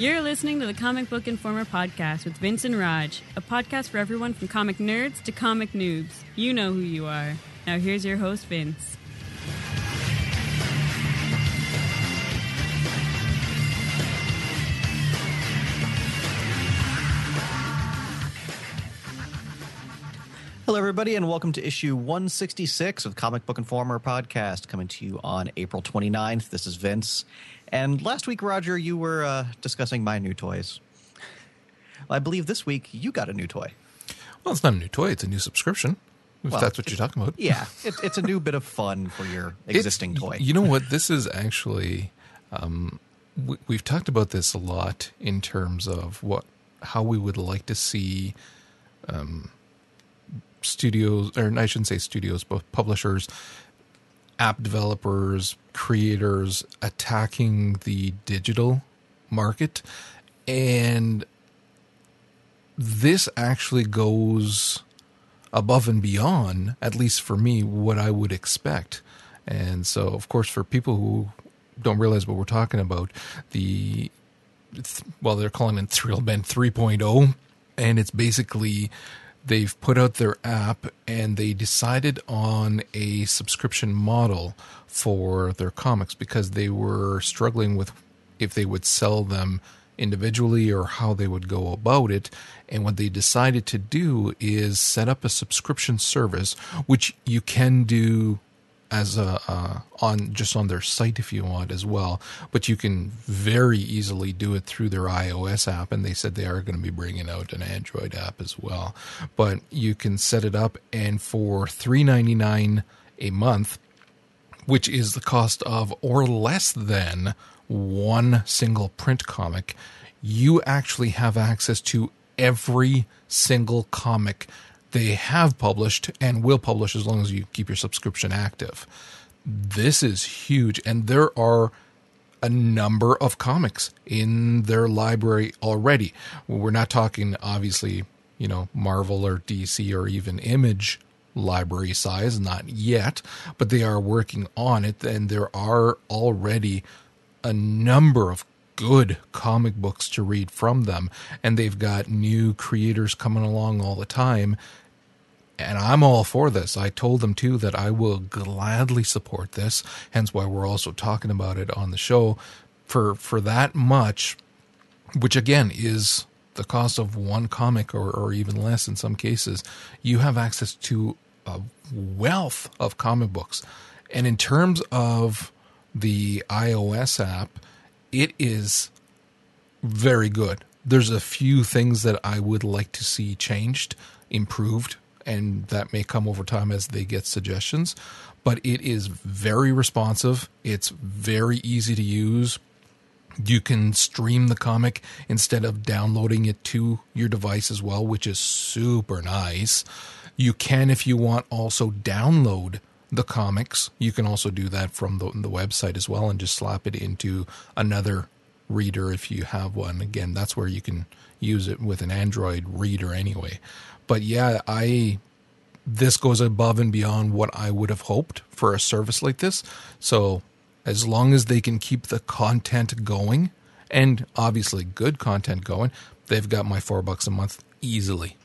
You're listening to the Comic Book Informer podcast with Vince and Raj, a podcast for everyone from comic nerds to comic noobs. You know who you are. Now, here's your host, Vince. Hello, everybody, and welcome to issue 166 of Comic Book Informer podcast, coming to you on April 29th. This is Vince. And last week, Roger, you were uh, discussing my new toys. I believe this week you got a new toy. Well, it's not a new toy; it's a new subscription. If Well, that's what you're talking about. Yeah, it, it's a new bit of fun for your existing It- toy. You know what? This is actually um, we, we've talked about this a lot in terms of what how we would like to see um, studios, or I shouldn't say studios, but publishers, app developers, creators attacking the digital market, and this actually goes above and beyond, at least for me, what I would expect. And so, of course, for people who don't realize what we're talking about, the well, they're calling it Thrillbent 3.0, and it's basically they've put out their app and they decided on a subscription model for their comics because they were struggling with if they would sell them individually or how they would go about it. And what they decided to do is set up a subscription service, which you can do as a uh, on just on their site if you want as well. But you can very easily do it through their iOS app, and they said they are going to be bringing out an Android app as well. But you can set it up, and for three ninety nine a month, which is the cost of or less than one single print comic, you actually have access to every single comic they have published and will publish as long as you keep your subscription active. This is huge, and there are a number of comics in their library already. We're not talking, obviously, you know, Marvel or DC or even Image library size, not yet, but they are working on it, and there are already a number of good comic books to read from them, and they've got new creators coming along all the time. And I'm all for this. I told them too that I will gladly support this. Hence why we're also talking about it on the show. For for that much, which again is the cost of one comic or, or even less in some cases, you have access to a wealth of comic books. And in terms of the iOS app, it is very good. There's a few things that I would like to see changed, improved, and that may come over time as they get suggestions. But it is very responsive. It's very easy to use. You can stream the comic instead of downloading it to your device as well, which is super nice. You can, if you want, also download the comics. You can also do that from the, the website as well and just slap it into another reader if you have one. Again, that's where you can use it with an Android reader anyway. But yeah, I this goes above and beyond what I would have hoped for a service like this. So as long as they can keep the content going and obviously good content going, they've got my four bucks a month easily.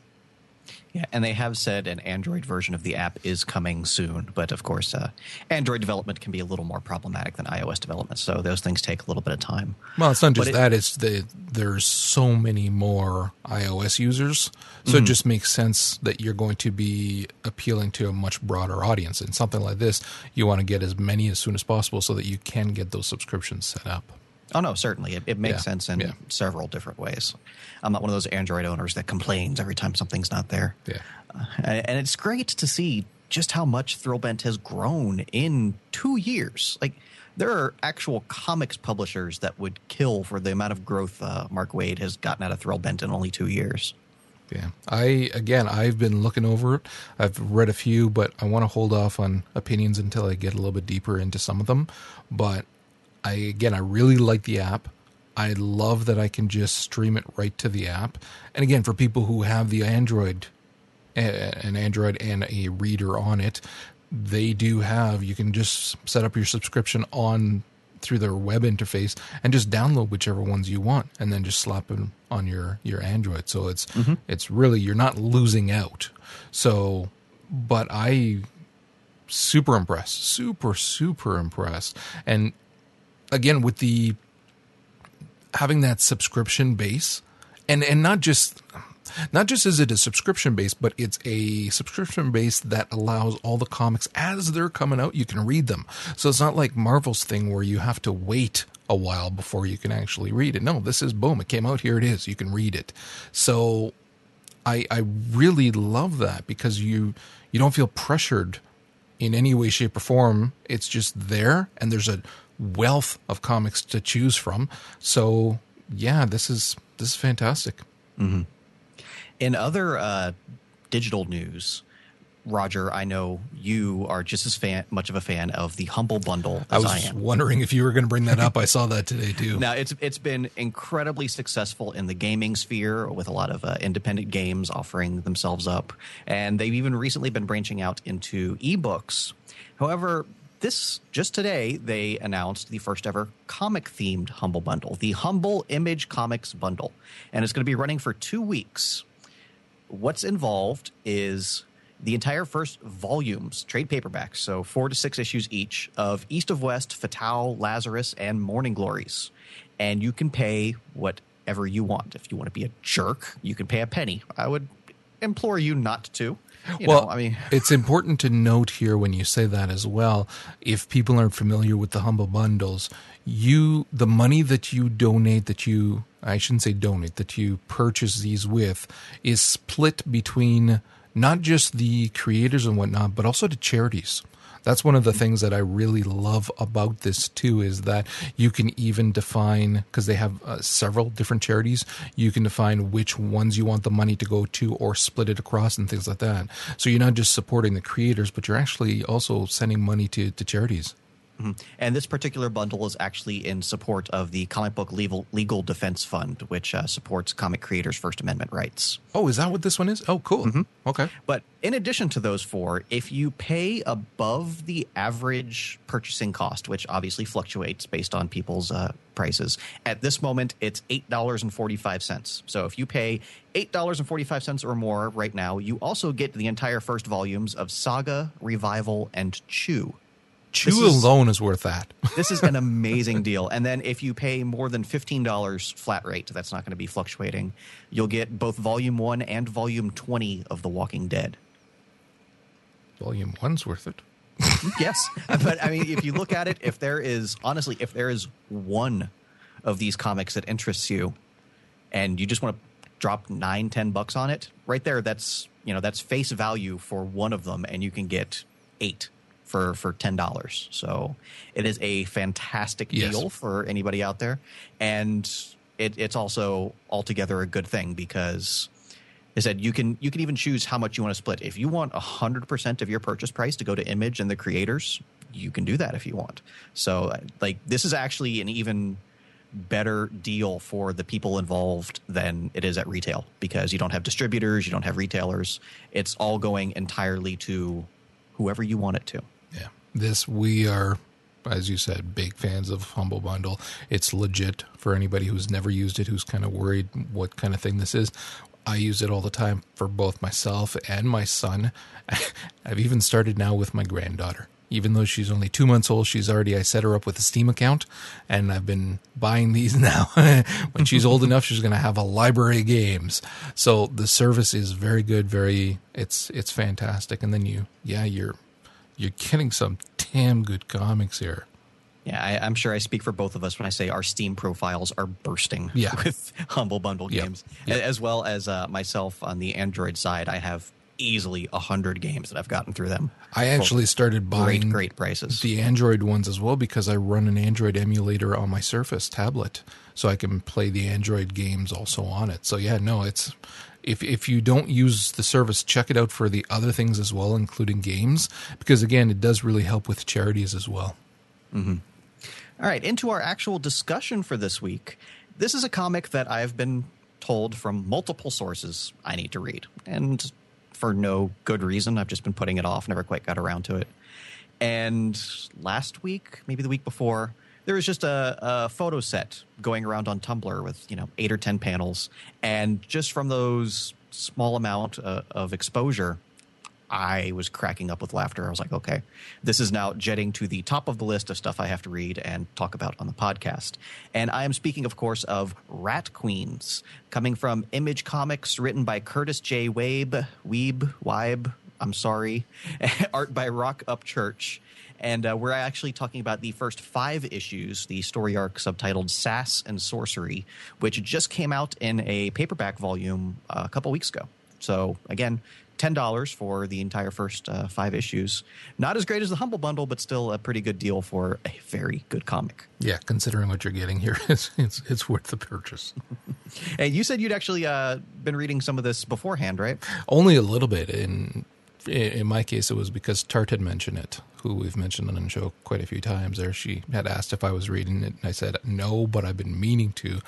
Yeah, and they have said an Android version of the app is coming soon. But of course, uh, Android development can be a little more problematic than iOS development, so those things take a little bit of time. Well, it's not just it- that; it's the there's so many more iOS users, so it just makes sense that you're going to be appealing to a much broader audience. And something like this, you want to get as many as soon as possible, so that you can get those subscriptions set up. Oh no, certainly it, it makes Yeah, sense in yeah. several different ways. I'm not one of those Android owners that complains every time something's not there. Yeah. Uh, and it's great to see just how much Thrillbent has grown in two years. Like there are actual comics publishers that would kill for the amount of growth uh, Mark Waid has gotten out of Thrillbent in only two years. Yeah. I again I've been looking over it. I've read a few, but I want to hold off on opinions until I get a little bit deeper into some of them. But I again I really like the app. I love that I can just stream it right to the app. And again, for people who have the Android an Android and a reader on it, they do have you can just set up your subscription on through their web interface and just download whichever ones you want, and then just slap them on your your Android. So it's mm-hmm. it's really you're not losing out. So, but I super impressed, super super impressed, and again with the having that subscription base, and and not just not just is it a subscription base, but it's a subscription base that allows all the comics as they're coming out, you can read them. So it's not like Marvel's thing where you have to wait a while before you can actually read it. No, this is boom, it came out, here it is, you can read it. So I I really love that because you you don't feel pressured in any way, shape, or form. It's just there and there's a wealth of comics to choose from. So yeah, this is this is fantastic. Mm-hmm. In other uh, digital news, Roger, I know you are just as fan, much of a fan of the Humble Bundle as I was I wondering if you were going to bring that up. I saw that today too. Now it's it's been incredibly successful in the gaming sphere with a lot of uh, independent games offering themselves up, and they've even recently been branching out into ebooks. However, this just today they announced the first ever comic themed Humble Bundle, the Humble Image Comics Bundle, and it's going to be running for two weeks. What's involved is the entire first volumes, trade paperbacks, so four to six issues each of East of West, Fatale, Lazarus, and Morning Glories. And you can pay whatever you want. If you want to be a jerk, you can pay a penny. I would implore you not to. You well, know, I mean, it's important to note here when you say that as well. If people aren't familiar with the humble bundles, you the money that you donate, that you I shouldn't say donate, that you purchase these with, is split between not just the creators and whatnot, but also to charities. That's one of the things that I really love about this too is that you can even define because they have uh, several different charities. You can define which ones you want the money to go to, or split it across and things like that. So you're not just supporting the creators, but you're actually also sending money to to charities. Mm-hmm. And this particular bundle is actually in support of the Comic Book Legal, Legal Defense Fund, which uh, supports comic creators' First Amendment rights. Oh, is that what this one is? Oh, cool. Mm-hmm. Okay. But in addition to those four, if you pay above the average purchasing cost, which obviously fluctuates based on people's uh, prices, at this moment it's $8.45. So if you pay $8.45 or more right now, you also get the entire first volumes of Saga, Revival, and Chew Chew is, alone is worth that. this is an amazing deal. And then if you pay more than $15 flat rate, that's not going to be fluctuating, you'll get both volume 1 and volume 20 of The Walking Dead. Volume 1's worth it. yes. But I mean, if you look at it, if there is, honestly, if there is one of these comics that interests you and you just want to drop nine, ten bucks on it, right there, that's, you know, that's face value for one of them and you can get eight for for ten dollars. So it is a fantastic yes. deal for anybody out there, and it, it's also altogether a good thing because. I said you can you can even choose how much you want to split. If you want hundred percent of your purchase price to go to Image and the creators, you can do that if you want. So like this is actually an even better deal for the people involved than it is at retail because you don't have distributors, you don't have retailers. It's all going entirely to whoever you want it to this we are as you said big fans of humble bundle. It's legit for anybody who's never used it who's kind of worried what kind of thing this is. I use it all the time for both myself and my son. I've even started now with my granddaughter. Even though she's only two months old she's already i set her up with a steam account and i've been buying these now. When she's old enough she's going to have a library of games. So the service is very good very it's it's fantastic. And then you yeah you're you're getting some damn good comics here. Yeah, I, am sure I speak for both of us when I say our Steam profiles are bursting yeah. with Humble Bundle yep. games, yep. as well as uh, myself on the Android side. I have easily a hundred games that I've gotten through them. I actually started buying great, great prices. The Android ones as well because I run an Android emulator on my Surface tablet, so I can play the Android games also on it. So yeah, no, it's if if you don't use the service, check it out for the other things as well, including games, because again, it does really help with charities as well. Mm-hmm. All right, into our actual discussion for this week. This is a comic that I've been told from multiple sources I need to read, and for no good reason. I've just been putting it off, never quite got around to it. And last week, maybe the week before, there was just a, a photo set going around on Tumblr with you know eight or ten panels, and just from those small amount uh, of exposure, I was cracking up with laughter. I was like, okay, this is now jetting to the top of the list of stuff I have to read and talk about on the podcast. And I am speaking, of course, of Rat Queens, coming from Image Comics, written by Curtis J. Wabe, Weeb, Weib, I'm sorry, art by Roc Upchurch. And uh, we're actually talking about the first five issues, the story arc subtitled Sass and Sorcery, which just came out in a paperback volume uh, a couple weeks ago. So, again, $10 for the entire first uh, five issues. Not as great as the Humble Bundle, but still a pretty good deal for a very good comic. Yeah, considering what you're getting here, it's, it's, it's worth the purchase. and you said you'd actually uh, been reading some of this beforehand, right? Only a little bit. In, in my case, it was because Tart had mentioned it, who we've mentioned on the show quite a few times there. She had asked if I was reading it, and I said, no, but I've been meaning to.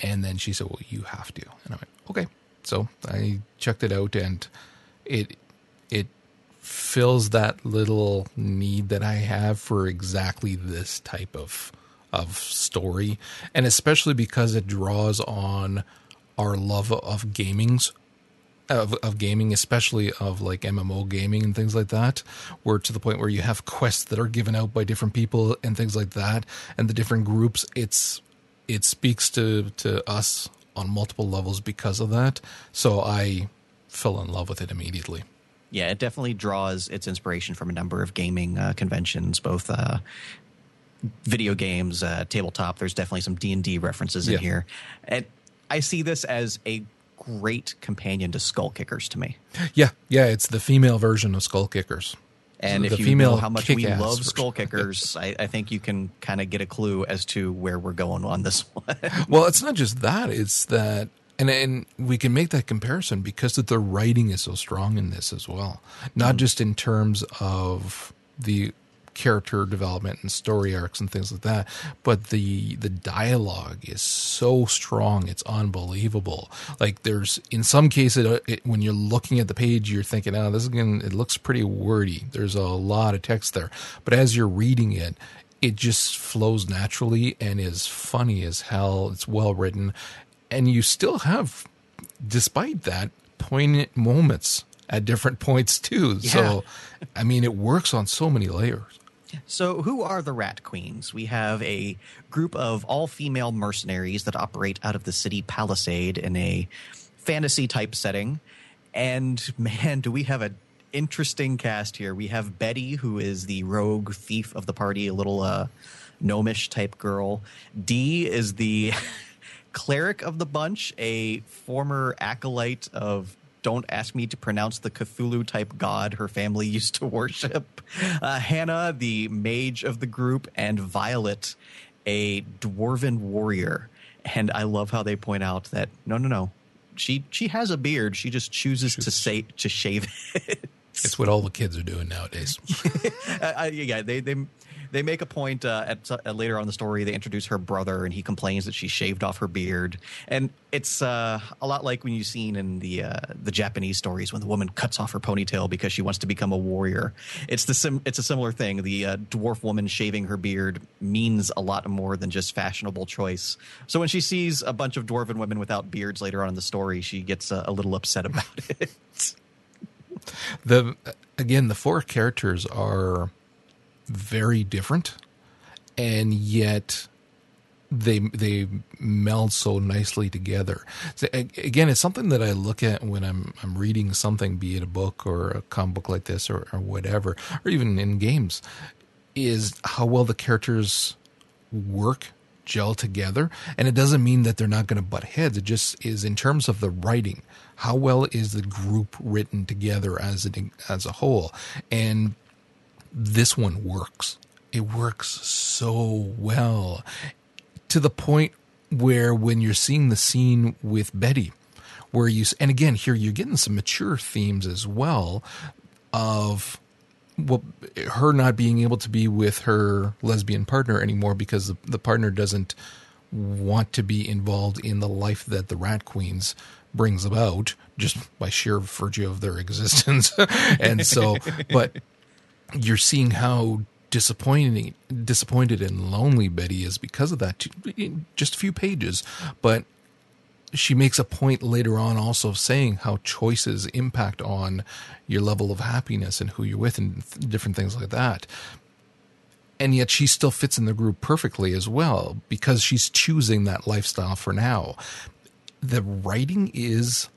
And then she said, well, you have to. And I went, okay. So I checked it out and it it fills that little need that I have for exactly this type of of story, and especially because it draws on our love of gamings. Of, of gaming, especially of like MMO gaming and things like that, where to the point where you have quests that are given out by different people and things like that, and the different groups. It's it speaks to to us on multiple levels because of that. So I fell in love with it immediately. Yeah, it definitely draws its inspiration from a number of gaming uh, conventions, both uh, video games, uh, tabletop. There's definitely some D and D references in yeah. here, and I see this as a great companion to Skull Kickers to me. Yeah, yeah, it's the female version of Skull Kickers. And the if you know how much we love version. Skull Kickers, I, I, think you can kind of get a clue as to where we're going on this one. well, it's not just that; it's that and and we can make that comparison because that the writing is so strong in this as well not mm. just in terms of the character development and story arcs and things like that but the the dialogue is so strong it's unbelievable like there's in some cases it, it, when you're looking at the page you're thinking oh this is going it looks pretty wordy there's a lot of text there but as you're reading it it just flows naturally and is funny as hell it's well written and you still have, despite that, poignant moments at different points too. Yeah. So, I mean, it works on so many layers. So, who are the Rat Queens? We have a group of all female mercenaries that operate out of the city Palisade in a fantasy type setting. And man, do we have an interesting cast here. We have Betty, who is the rogue thief of the party, a little uh, gnomish type girl. Dee is the cleric of the bunch, a former acolyte of don't ask me to pronounce the Cthulhu type god her family used to worship. Uh, Hannah, the mage of the group, and Violet, a dwarven warrior. And I love how they point out that no, no, no, she she has a beard. She just chooses to say to shave it. It's what all the kids are doing nowadays. uh, yeah, they they they make a point uh, at uh, later on the story. They introduce her brother, and he complains that she shaved off her beard, and it's uh, a lot like when you've seen in the uh, the Japanese stories when the woman cuts off her ponytail because she wants to become a warrior. It's the sim- it's a similar thing. The uh, dwarf woman shaving her beard means a lot more than just fashionable choice. So when she sees a bunch of dwarven women without beards later on in the story, she gets a little upset about it. the again, the four characters are very different, and yet they they meld so nicely together. So, again, it's something that I look at when I'm I'm reading something, be it a book or a comic book like this or, or whatever, or even in games, is how well the characters work gel together and it doesn't mean that they're not going to butt heads it just is in terms of the writing how well is the group written together as a, as a whole and this one works. It works so well to the point where when you're seeing the scene with Betty, where you, and again, here you're getting some mature themes as well of well, her not being able to be with her lesbian partner anymore because the, the partner doesn't want to be involved in the life that the Rat Queens brings about just by sheer virtue of their existence. and so, but you're seeing how disappointing, disappointed and lonely Betty is because of that. Just a few pages, but she makes a point later on also of saying how choices impact on your level of happiness and who you're with and th- different things like that. And yet she still fits in the group perfectly as well because she's choosing that lifestyle for now. The writing is,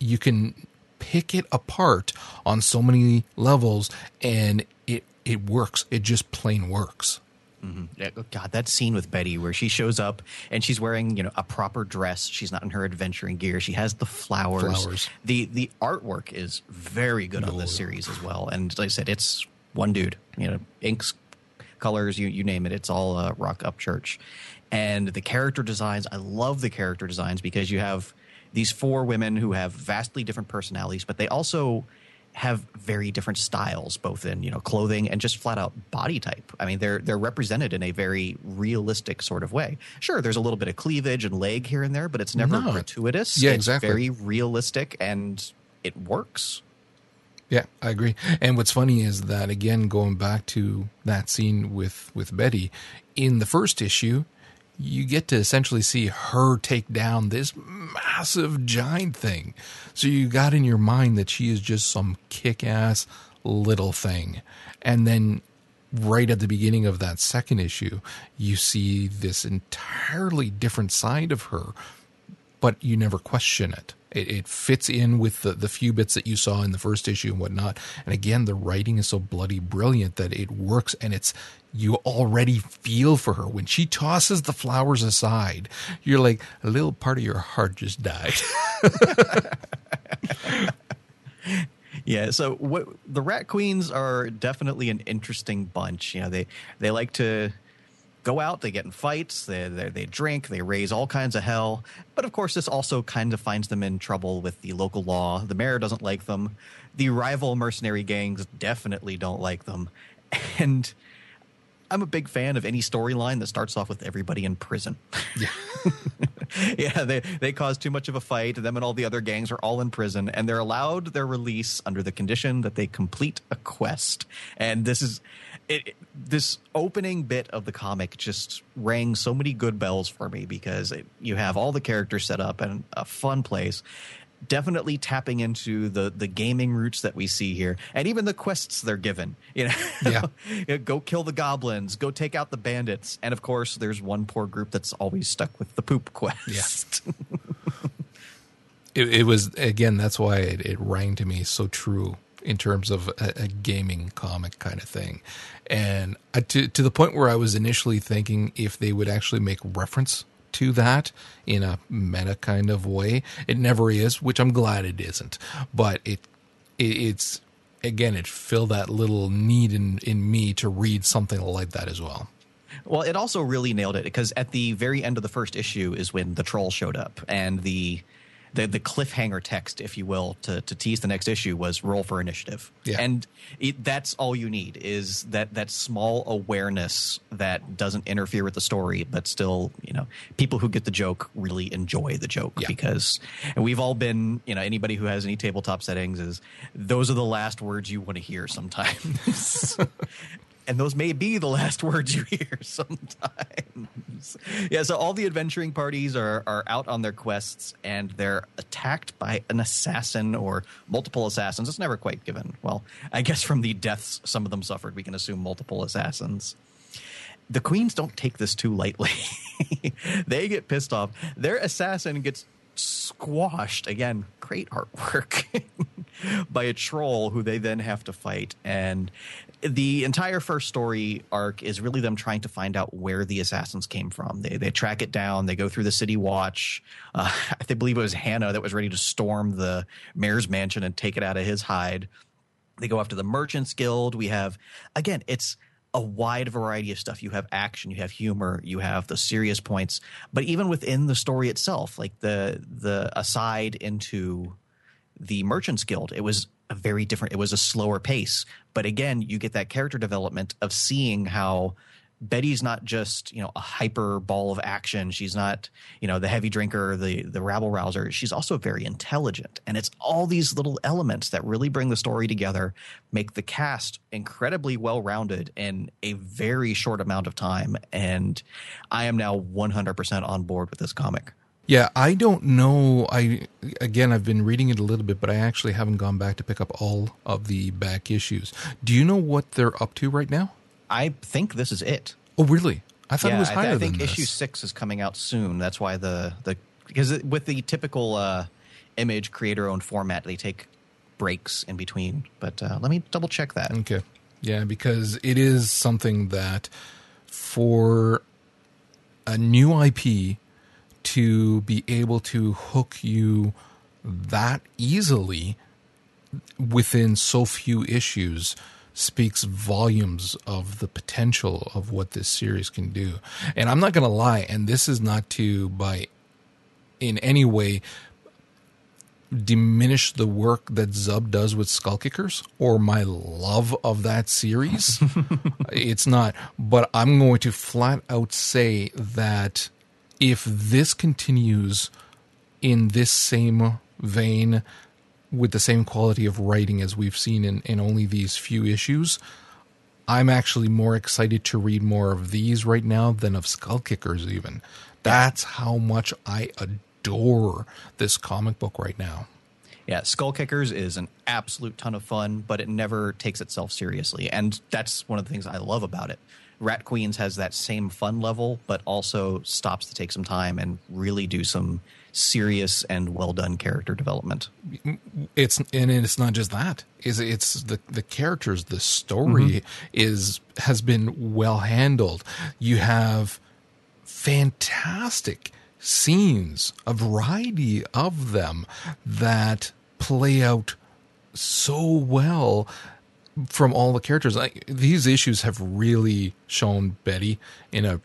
you can pick it apart on so many levels and it, it works. It just plain works. Mm-hmm. God, that scene with Betty where she shows up and she's wearing, you know, a proper dress. She's not in her adventuring gear. She has the flowers. Flowers. The the artwork is very good on this series as well. And like I said, it's one dude. You know, inks, colors, you you name it. It's all uh, Roc Upchurch. And the character designs, I love the character designs because you have these four women who have vastly different personalities, but they also have very different styles, both in you know clothing and just flat out body type. I mean, they're they're represented in a very realistic sort of way. Sure, there's a little bit of cleavage and leg here and there, but it's never No. gratuitous. Yeah, it's exactly. Very realistic, and it works. Yeah, I agree. And what's funny is that again, going back to that scene with with Betty in the first issue, you get to essentially see her take down this massive giant thing. So you got in your mind that she is just some kick-ass little thing, and then right at the beginning of that second issue, you see this entirely different side of her but you never question it. It, it fits in with the, the few bits that you saw in the first issue and whatnot. And again, the writing is so bloody brilliant that it works and it's, you already feel for her. When she tosses the flowers aside, you're like, a little part of your heart just died. Yeah, so what the Rat Queens are definitely an interesting bunch. You know, they they like to go out, they get in fights, they, they they drink, they raise all kinds of hell. But of course, this also kind of finds them in trouble with the local law. The mayor doesn't like them. The rival mercenary gangs definitely don't like them. And I'm a big fan of any storyline that starts off with everybody in prison. yeah. yeah, they they caused too much of a fight. Them and all the other gangs are all in prison, and they're allowed their release under the condition that they complete a quest. And this is it, it- this opening bit of the comic just rang so many good bells for me because it, you have all the characters set up and a fun place. Definitely tapping into the the gaming roots that we see here, and even the quests they're given. You know, Yeah. you know, go kill the goblins, go take out the bandits, and of course, there's one poor group that's always stuck with the poop quest. it, it was again that's why it, it rang to me so true in terms of a, a gaming comic kind of thing and I, to, to the point where i was initially thinking if they would actually make reference to that in a meta kind of way. It never is which i'm glad it isn't. But it, it it's again it filled that little need in in me to read something like that as well. Well, it also really nailed it because at the very end of the first issue is when the troll showed up, and the the, the cliffhanger text, if you will, to, to tease the next issue was roll for initiative. Yeah. And it, that's all you need is that that small awareness that doesn't interfere with the story, but still, you know, people who get the joke really enjoy the joke Yeah. because and we've all been, you know, anybody who has any tabletop settings is those are the last words you want to hear sometimes. and those may be the last words you hear sometimes. Yeah, so all the adventuring parties are are out on their quests and they're attacked by an assassin or multiple assassins. It's never quite given. Well, I guess from the deaths some of them suffered, we can assume multiple assassins. The queens don't take this too lightly. they get pissed off. Their assassin gets squashed again. Great artwork by a troll who they then have to fight. And the entire first story arc is really them trying to find out where the assassins came from. They they track it down. They go through the city watch. Uh, I believe it was Hannah that was ready to storm the mayor's mansion and take it out of his hide. They go after the Merchants Guild. We have again, it's a wide variety of stuff. You have action, you have humor, you have the serious points, but even within the story itself, like the the aside into the Merchants Guild, it was a very different. It was a slower pace, but again, you get that character development of seeing how Betty's not just you know a hyper ball of action. She's not you know the heavy drinker, the the rabble rouser. She's also very intelligent, and it's all these little elements that really bring the story together, make the cast incredibly well rounded in a very short amount of time. And I am now 100% on board with this comic. Yeah, I don't know. I again, I've been reading it a little bit, but I actually haven't gone back to pick up all of the back issues. Do you know what they're up to right now? I think this is it. Oh, really? I thought yeah, it was higher than I, th- I think issue six is coming out soon. That's why the the because with the typical uh, image creator owned format, they take breaks in between. But uh, let me double check that. Okay. Yeah, because it is something that for a new IP to be able to hook you that easily within so few issues speaks volumes of the potential of what this series can do. And I'm not going to lie, and this is not to by in any way diminish the work that Zub does with Skull Kickers or my love of that series. it's not. But I'm going to flat out say that if this continues in this same vein with the same quality of writing as we've seen in, in only these few issues, I'm actually more excited to read more of these right now than of Skull Kickers, even. That's how much I adore this comic book right now. Yeah, Skull Kickers is an absolute ton of fun, but it never takes itself seriously. And that's one of the things I love about it. Rat Queens has that same fun level, but also stops to take some time and really do some serious and well done character development. It's and it's not just that. Is it's the the characters, the story mm-hmm. is has been well handled. You have fantastic scenes, a variety of them that play out so well from all the characters. Like, these issues have really shown Betty in a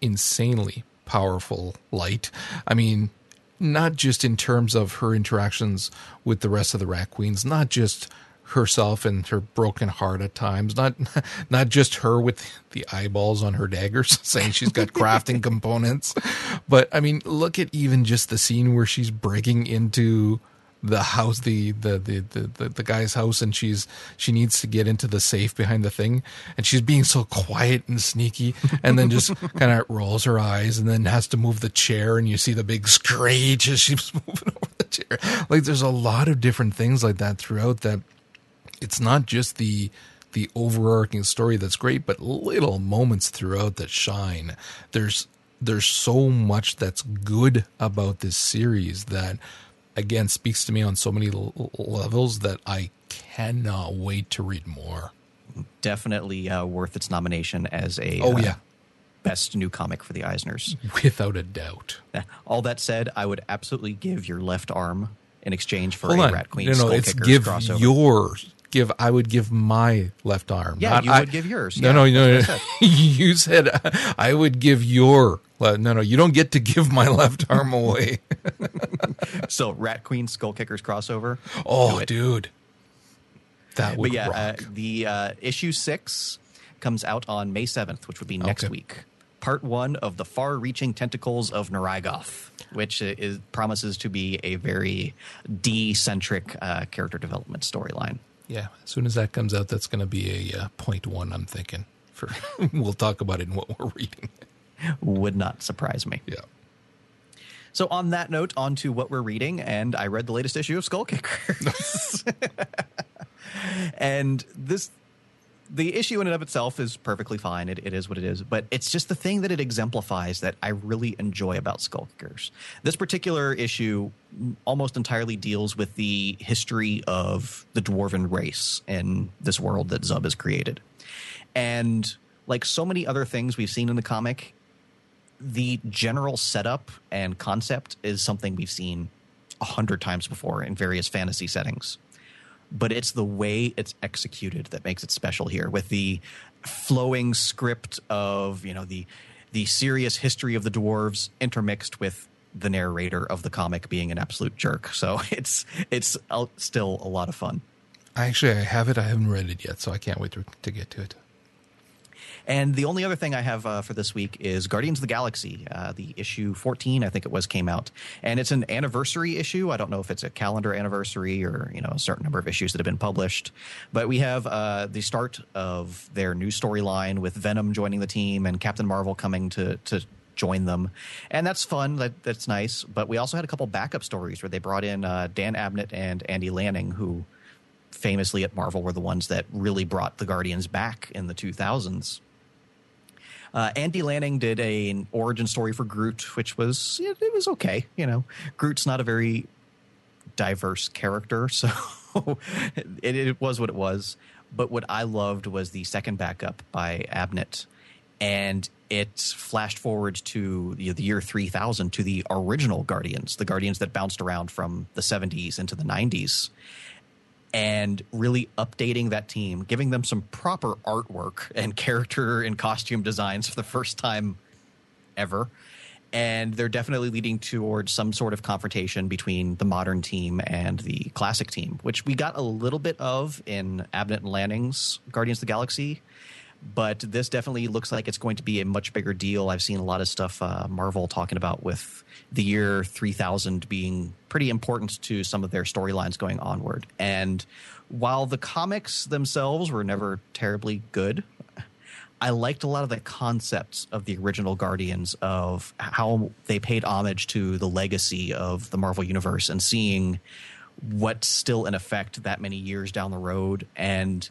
insanely powerful light. I mean, not just in terms of her interactions with the rest of the Rat Queens, not just herself and her broken heart at times, not not just her with the eyeballs on her daggers saying she's got crafting components, but I mean, look at even just the scene where she's breaking into the house the the, the the the guy's house and she's she needs to get into the safe behind the thing and she's being so quiet and sneaky and then just kind of rolls her eyes and then has to move the chair and you see the big screech as she's moving over the chair. Like there's a lot of different things like that throughout that it's not just the the overarching story that's great but little moments throughout that shine. There's there's so much that's good about this series that again speaks to me on so many l- levels that I cannot wait to read more. Definitely uh, worth its nomination as a Oh uh, yeah, best new comic for the Eisners. without a doubt. All that said, I would absolutely give your left arm in exchange for Hold a on, Rat Queen no, no, Skull it's give crossover. yours. Give I would give my left arm. Yeah, not you I- would give yours. No, Yeah, no, no, no. that's you said I would give your. No, no, you don't get to give my left arm away. so Rat Queen Skull Kickers crossover. Oh, dude, that would But yeah, uh, the uh, issue six comes out on May seventh, which would be next Okay. week. Part one of the far-reaching tentacles of N'rygoth, which is promises to be a very Dee-centric uh, character development storyline. Yeah, as soon as that comes out, that's going to be a uh, point one. I'm thinking. For we'll talk about it in what we're reading. Would not surprise me. Yeah. So on that note, on to what we're reading, and I read the latest issue of Skull Kickers. and this the issue in and of itself is perfectly fine. It, it is what it is, but it's just the thing that it exemplifies that I really enjoy about Skull Kickers. This particular issue almost entirely deals with the history of the dwarven race in this world that Zub has created. And like so many other things we've seen in the comic, the general setup and concept is something we've seen a hundred times before in various fantasy settings. But it's the way it's executed that makes it special here, with the flowing script of you know the the serious history of the dwarves intermixed with the narrator of the comic being an absolute jerk. So it's it's still a lot of fun. I actually, I have it. I haven't read it yet, so I can't wait to, to get to it. And the only other thing I have uh, for this week is Guardians of the Galaxy, uh, the issue 14, I think it was, came out. And it's an anniversary issue. I don't know if it's a calendar anniversary or, you know, a certain number of issues that have been published. But we have uh, the start of their new storyline with Venom joining the team and Captain Marvel coming to, to join them, and that's fun. That that's nice. But we also had a couple backup stories where they brought in uh, Dan Abnett and Andy Lanning, who famously at Marvel were the ones that really brought the Guardians back in the 2000s. Uh, Andy Lanning did a, an origin story for Groot, which was it, it was okay. You know, Groot's not a very diverse character, so it, it was what it was. But what I loved was the second backup by Abnett, and it flashed forward to the, the year 3000 to the original Guardians, the Guardians that bounced around from the 70s into the 90s and really updating that team, giving them some proper artwork and character and costume designs for the first time ever. And they're definitely leading towards some sort of confrontation between the modern team and the classic team, which we got a little bit of in Abnett and Lanning's Guardians of the Galaxy but this definitely looks like it's going to be a much bigger deal. I've seen a lot of stuff uh, Marvel talking about with the year 3000 being pretty important to some of their storylines going onward. And while the comics themselves were never terribly good, I liked a lot of the concepts of the original Guardians of how they paid homage to the legacy of the Marvel Universe and seeing what's still in effect that many years down the road and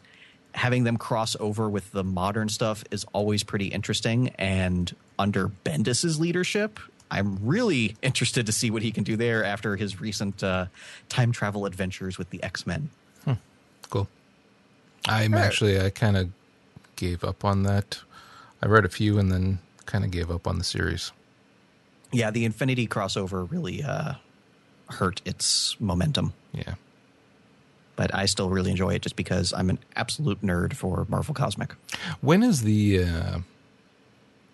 having them cross over with the modern stuff is always pretty interesting. And under Bendis's leadership, I'm really interested to see what he can do there after his recent uh, time travel adventures with the X Men. Hmm. Cool. I'm right. actually I kind of gave up on that. I read a few and then kind of gave up on the series. Yeah, the Infinity crossover really uh, hurt its momentum. Yeah but I still really enjoy it just because I'm an absolute nerd for Marvel Cosmic. When is the uh,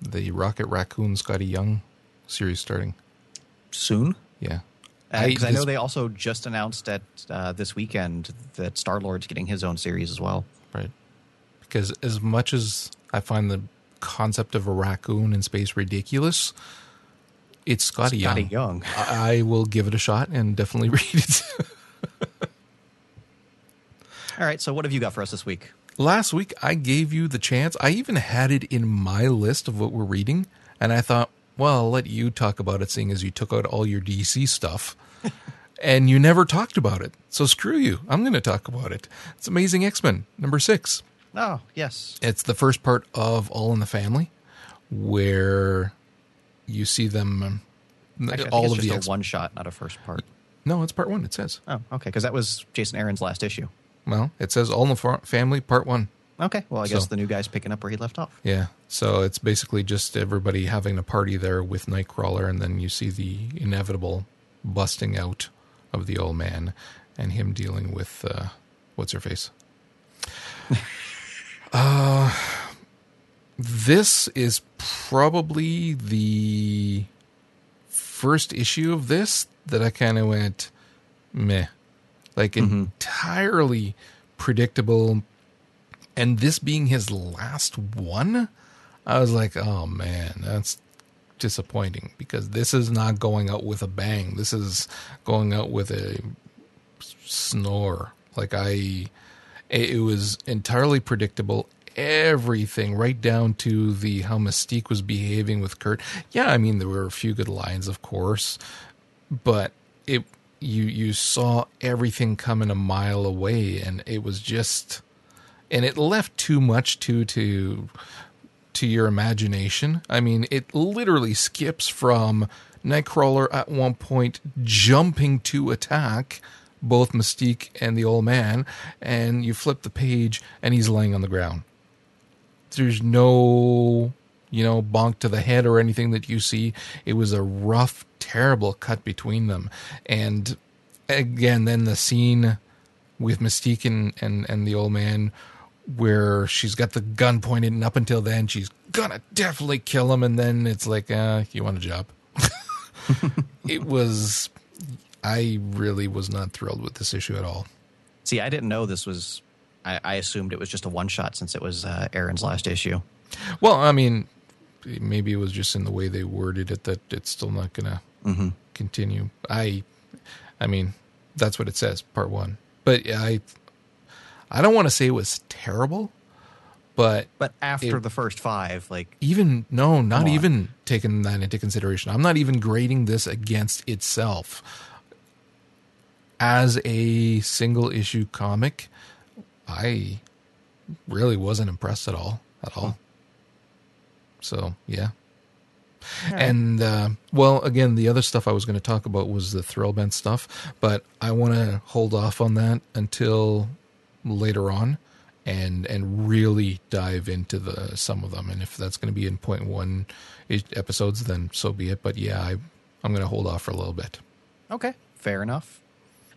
the Rocket Raccoon Skottie Young series starting? Soon. Yeah. Because uh, I, I, know they also just announced at uh, this weekend that Star Lord's getting his own series as well. Right. Because as much as I find the concept of a raccoon in space ridiculous, it's Scotty, Skottie Young. Young. I will give it a shot and definitely read it. All right. So, what have you got for us this week? Last week, I gave you the chance. I even had it in my list of what we're reading. And I thought, well, I'll let you talk about it, seeing as you took out all your DC stuff. and you never talked about it. So screw you. I'm going to talk about it. It's Amazing X Men, number six. Oh, yes. It's the first part of All in the Family, where you see them. Um, Actually, all of the one shot, not a first part. No, it's part one. It says. Oh, okay, because that was Jason Aaron's last issue. Well, it says All in the Family Part One. Okay. Well, I guess so, the new guy's picking up where he left off. Yeah. So it's basically just everybody having a party there with Nightcrawler, and then you see the inevitable busting out of the old man and him dealing with uh, what's her face. uh, this is probably the first issue of this that I kind of went meh like mm-hmm. entirely predictable. And this being his last one, I was like, oh man, that's disappointing because this is not going out with a bang. This is going out with a snore. Like I, it was entirely predictable. Everything right down to the how Mystique was behaving with Kurt. Yeah, I mean there were a few good lines, of course, but it you you saw everything coming a mile away and it was just and it left too much to to to your imagination. I mean, it literally skips from Nightcrawler at one point jumping to attack both Mystique and the old man, and you flip the page and he's laying on the ground. There's no, you know, bonk to the head or anything that you see. It was a rough terrible cut between them. And again, then the scene with Mystique and, and, and the old man where she's got the gun pointed and up until then she's gonna definitely kill him. And then it's like uh you want a job? It was i really was not thrilled with this issue at all. See i didn't know this was i, I assumed it was just a one shot since it was uh, aaron's last issue. Well, I mean, maybe it was just in the way they worded it that it's still not to Mm-hmm. continue. I, I mean, that's what it says, part one. But I, I don't want to say it was terrible, but But after It- the first five, like even no, not even taking that into consideration. I'm not even grading this against itself as a single issue comic. I really wasn't impressed at all, at all. So yeah, and uh, well, again, the other stuff I was going to talk about was the Thrillbent stuff, but I want to hold off on that until later on, and and really dive into the some of them. And if that's going to be in point one episodes, then so be it. But yeah, I I'm going to hold off for a little bit. Okay, fair enough.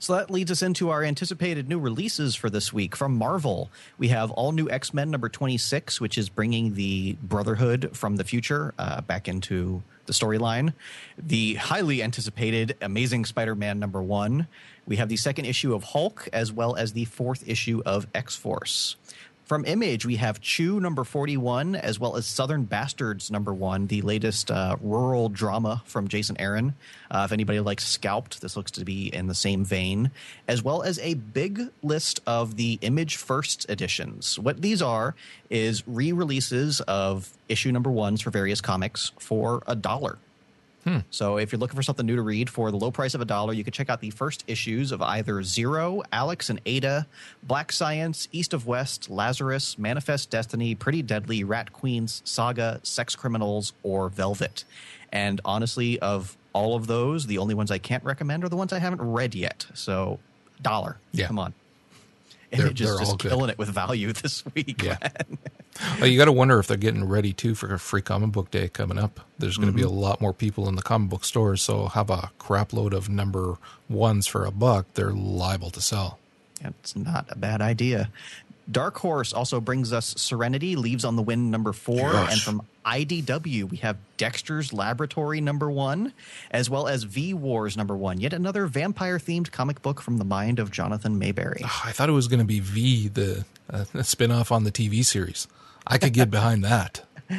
So that leads us into our anticipated new releases for this week from Marvel. We have all new X Men number 26, which is bringing the Brotherhood from the future uh, back into the storyline. The highly anticipated Amazing Spider Man number one. We have the second issue of Hulk, as well as the fourth issue of X Force. From Image, we have Chew number 41, as well as Southern Bastards number one, the latest uh, rural drama from Jason Aaron. Uh, if anybody likes Scalped, this looks to be in the same vein, as well as a big list of the Image First editions. What these are is re releases of issue number ones for various comics for a dollar. So if you're looking for something new to read for the low price of a dollar, you can check out the first issues of either Zero, Alex and Ada, Black Science, East of West, Lazarus, Manifest Destiny, Pretty Deadly, Rat Queens, Saga, Sex Criminals, or Velvet. And honestly, of all of those, the only ones I can't recommend are the ones I haven't read yet. So dollar. Yeah. Come on. They're- Image is they're just killing it with value this week. Yeah. Well, you got to wonder if they're getting ready too for a free comic book day coming up. There's going to be a lot more people in the comic book stores, so have a crap load of number ones for a buck. They're liable to sell. It's not a bad idea. Dark Horse also brings us Serenity, Leaves on the Wind number four. Gosh. And from IDW, we have Dexter's Laboratory number one, as well as V Wars number one, yet another vampire themed comic book from the mind of Jonathan Maberry. I thought it was going to be V, the uh, spin off on the TV series. I could get behind that.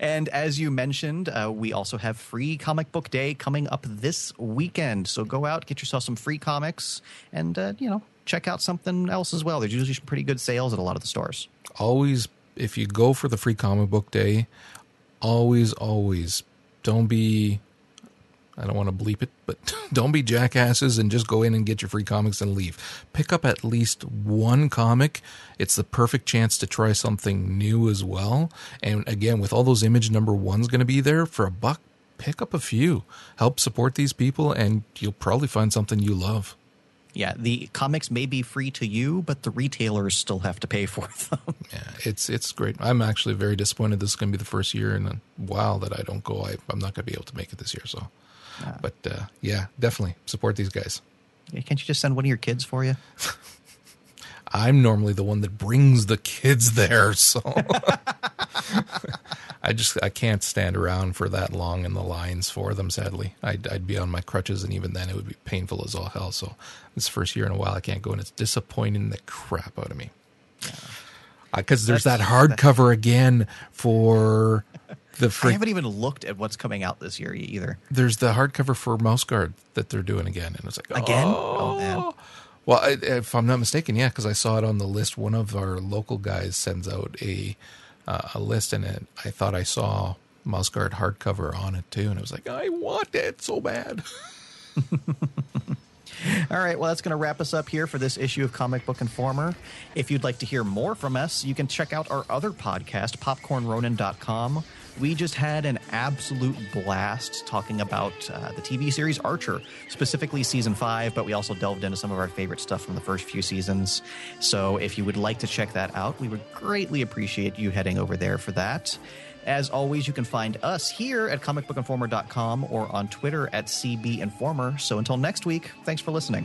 And as you mentioned, uh, we also have free comic book day coming up this weekend. So go out, get yourself some free comics, and, uh, you know, check out something else as well. There's usually some pretty good sales at a lot of the stores. Always, if you go for the free comic book day, always, always don't be. I don't want to bleep it, but don't be jackasses and just go in and get your free comics and leave. Pick up at least one comic. It's the perfect chance to try something new as well. And again, with all those image number ones going to be there for a buck, pick up a few. Help support these people, and you'll probably find something you love. Yeah, the comics may be free to you, but the retailers still have to pay for them. Yeah, it's it's great. I'm actually very disappointed. This is going to be the first year in a while that I don't go. I, I'm not going to be able to make it this year. So, but uh, yeah, definitely support these guys. Can't you just send one of your kids for you? I'm normally the one that brings the kids there, so I just I can't stand around for that long in the lines for them. Sadly, I'd, I'd be on my crutches, and even then, it would be painful as all hell. So, this first year in a while, I can't go, and it's disappointing the crap out of me. Because there's That's- that hardcover again for the I haven't even looked at what's coming out this year either. there's the hardcover for Mouse Guard that they're doing again, and it's like Again? Oh, Oh, man. Well, I, if I'm not mistaken, yeah, because I saw it on the list. One of our local guys sends out a uh, a list, and it, I thought I saw Mouse Guard hardcover on it too, and I was like, I want it so bad. All right, well, that's going to wrap us up here for this issue of Comic Book Informer. If you'd like to hear more from us, you can check out our other podcast, popcornronin.com. We just had an absolute blast talking about uh, the TV series Archer, specifically season five, but we also delved into some of our favorite stuff from the first few seasons. So if you would like to check that out, we would greatly appreciate you heading over there for that. As always, you can find us here at comicbookinformer.com or on Twitter at CB Informer. So until next week, thanks for listening.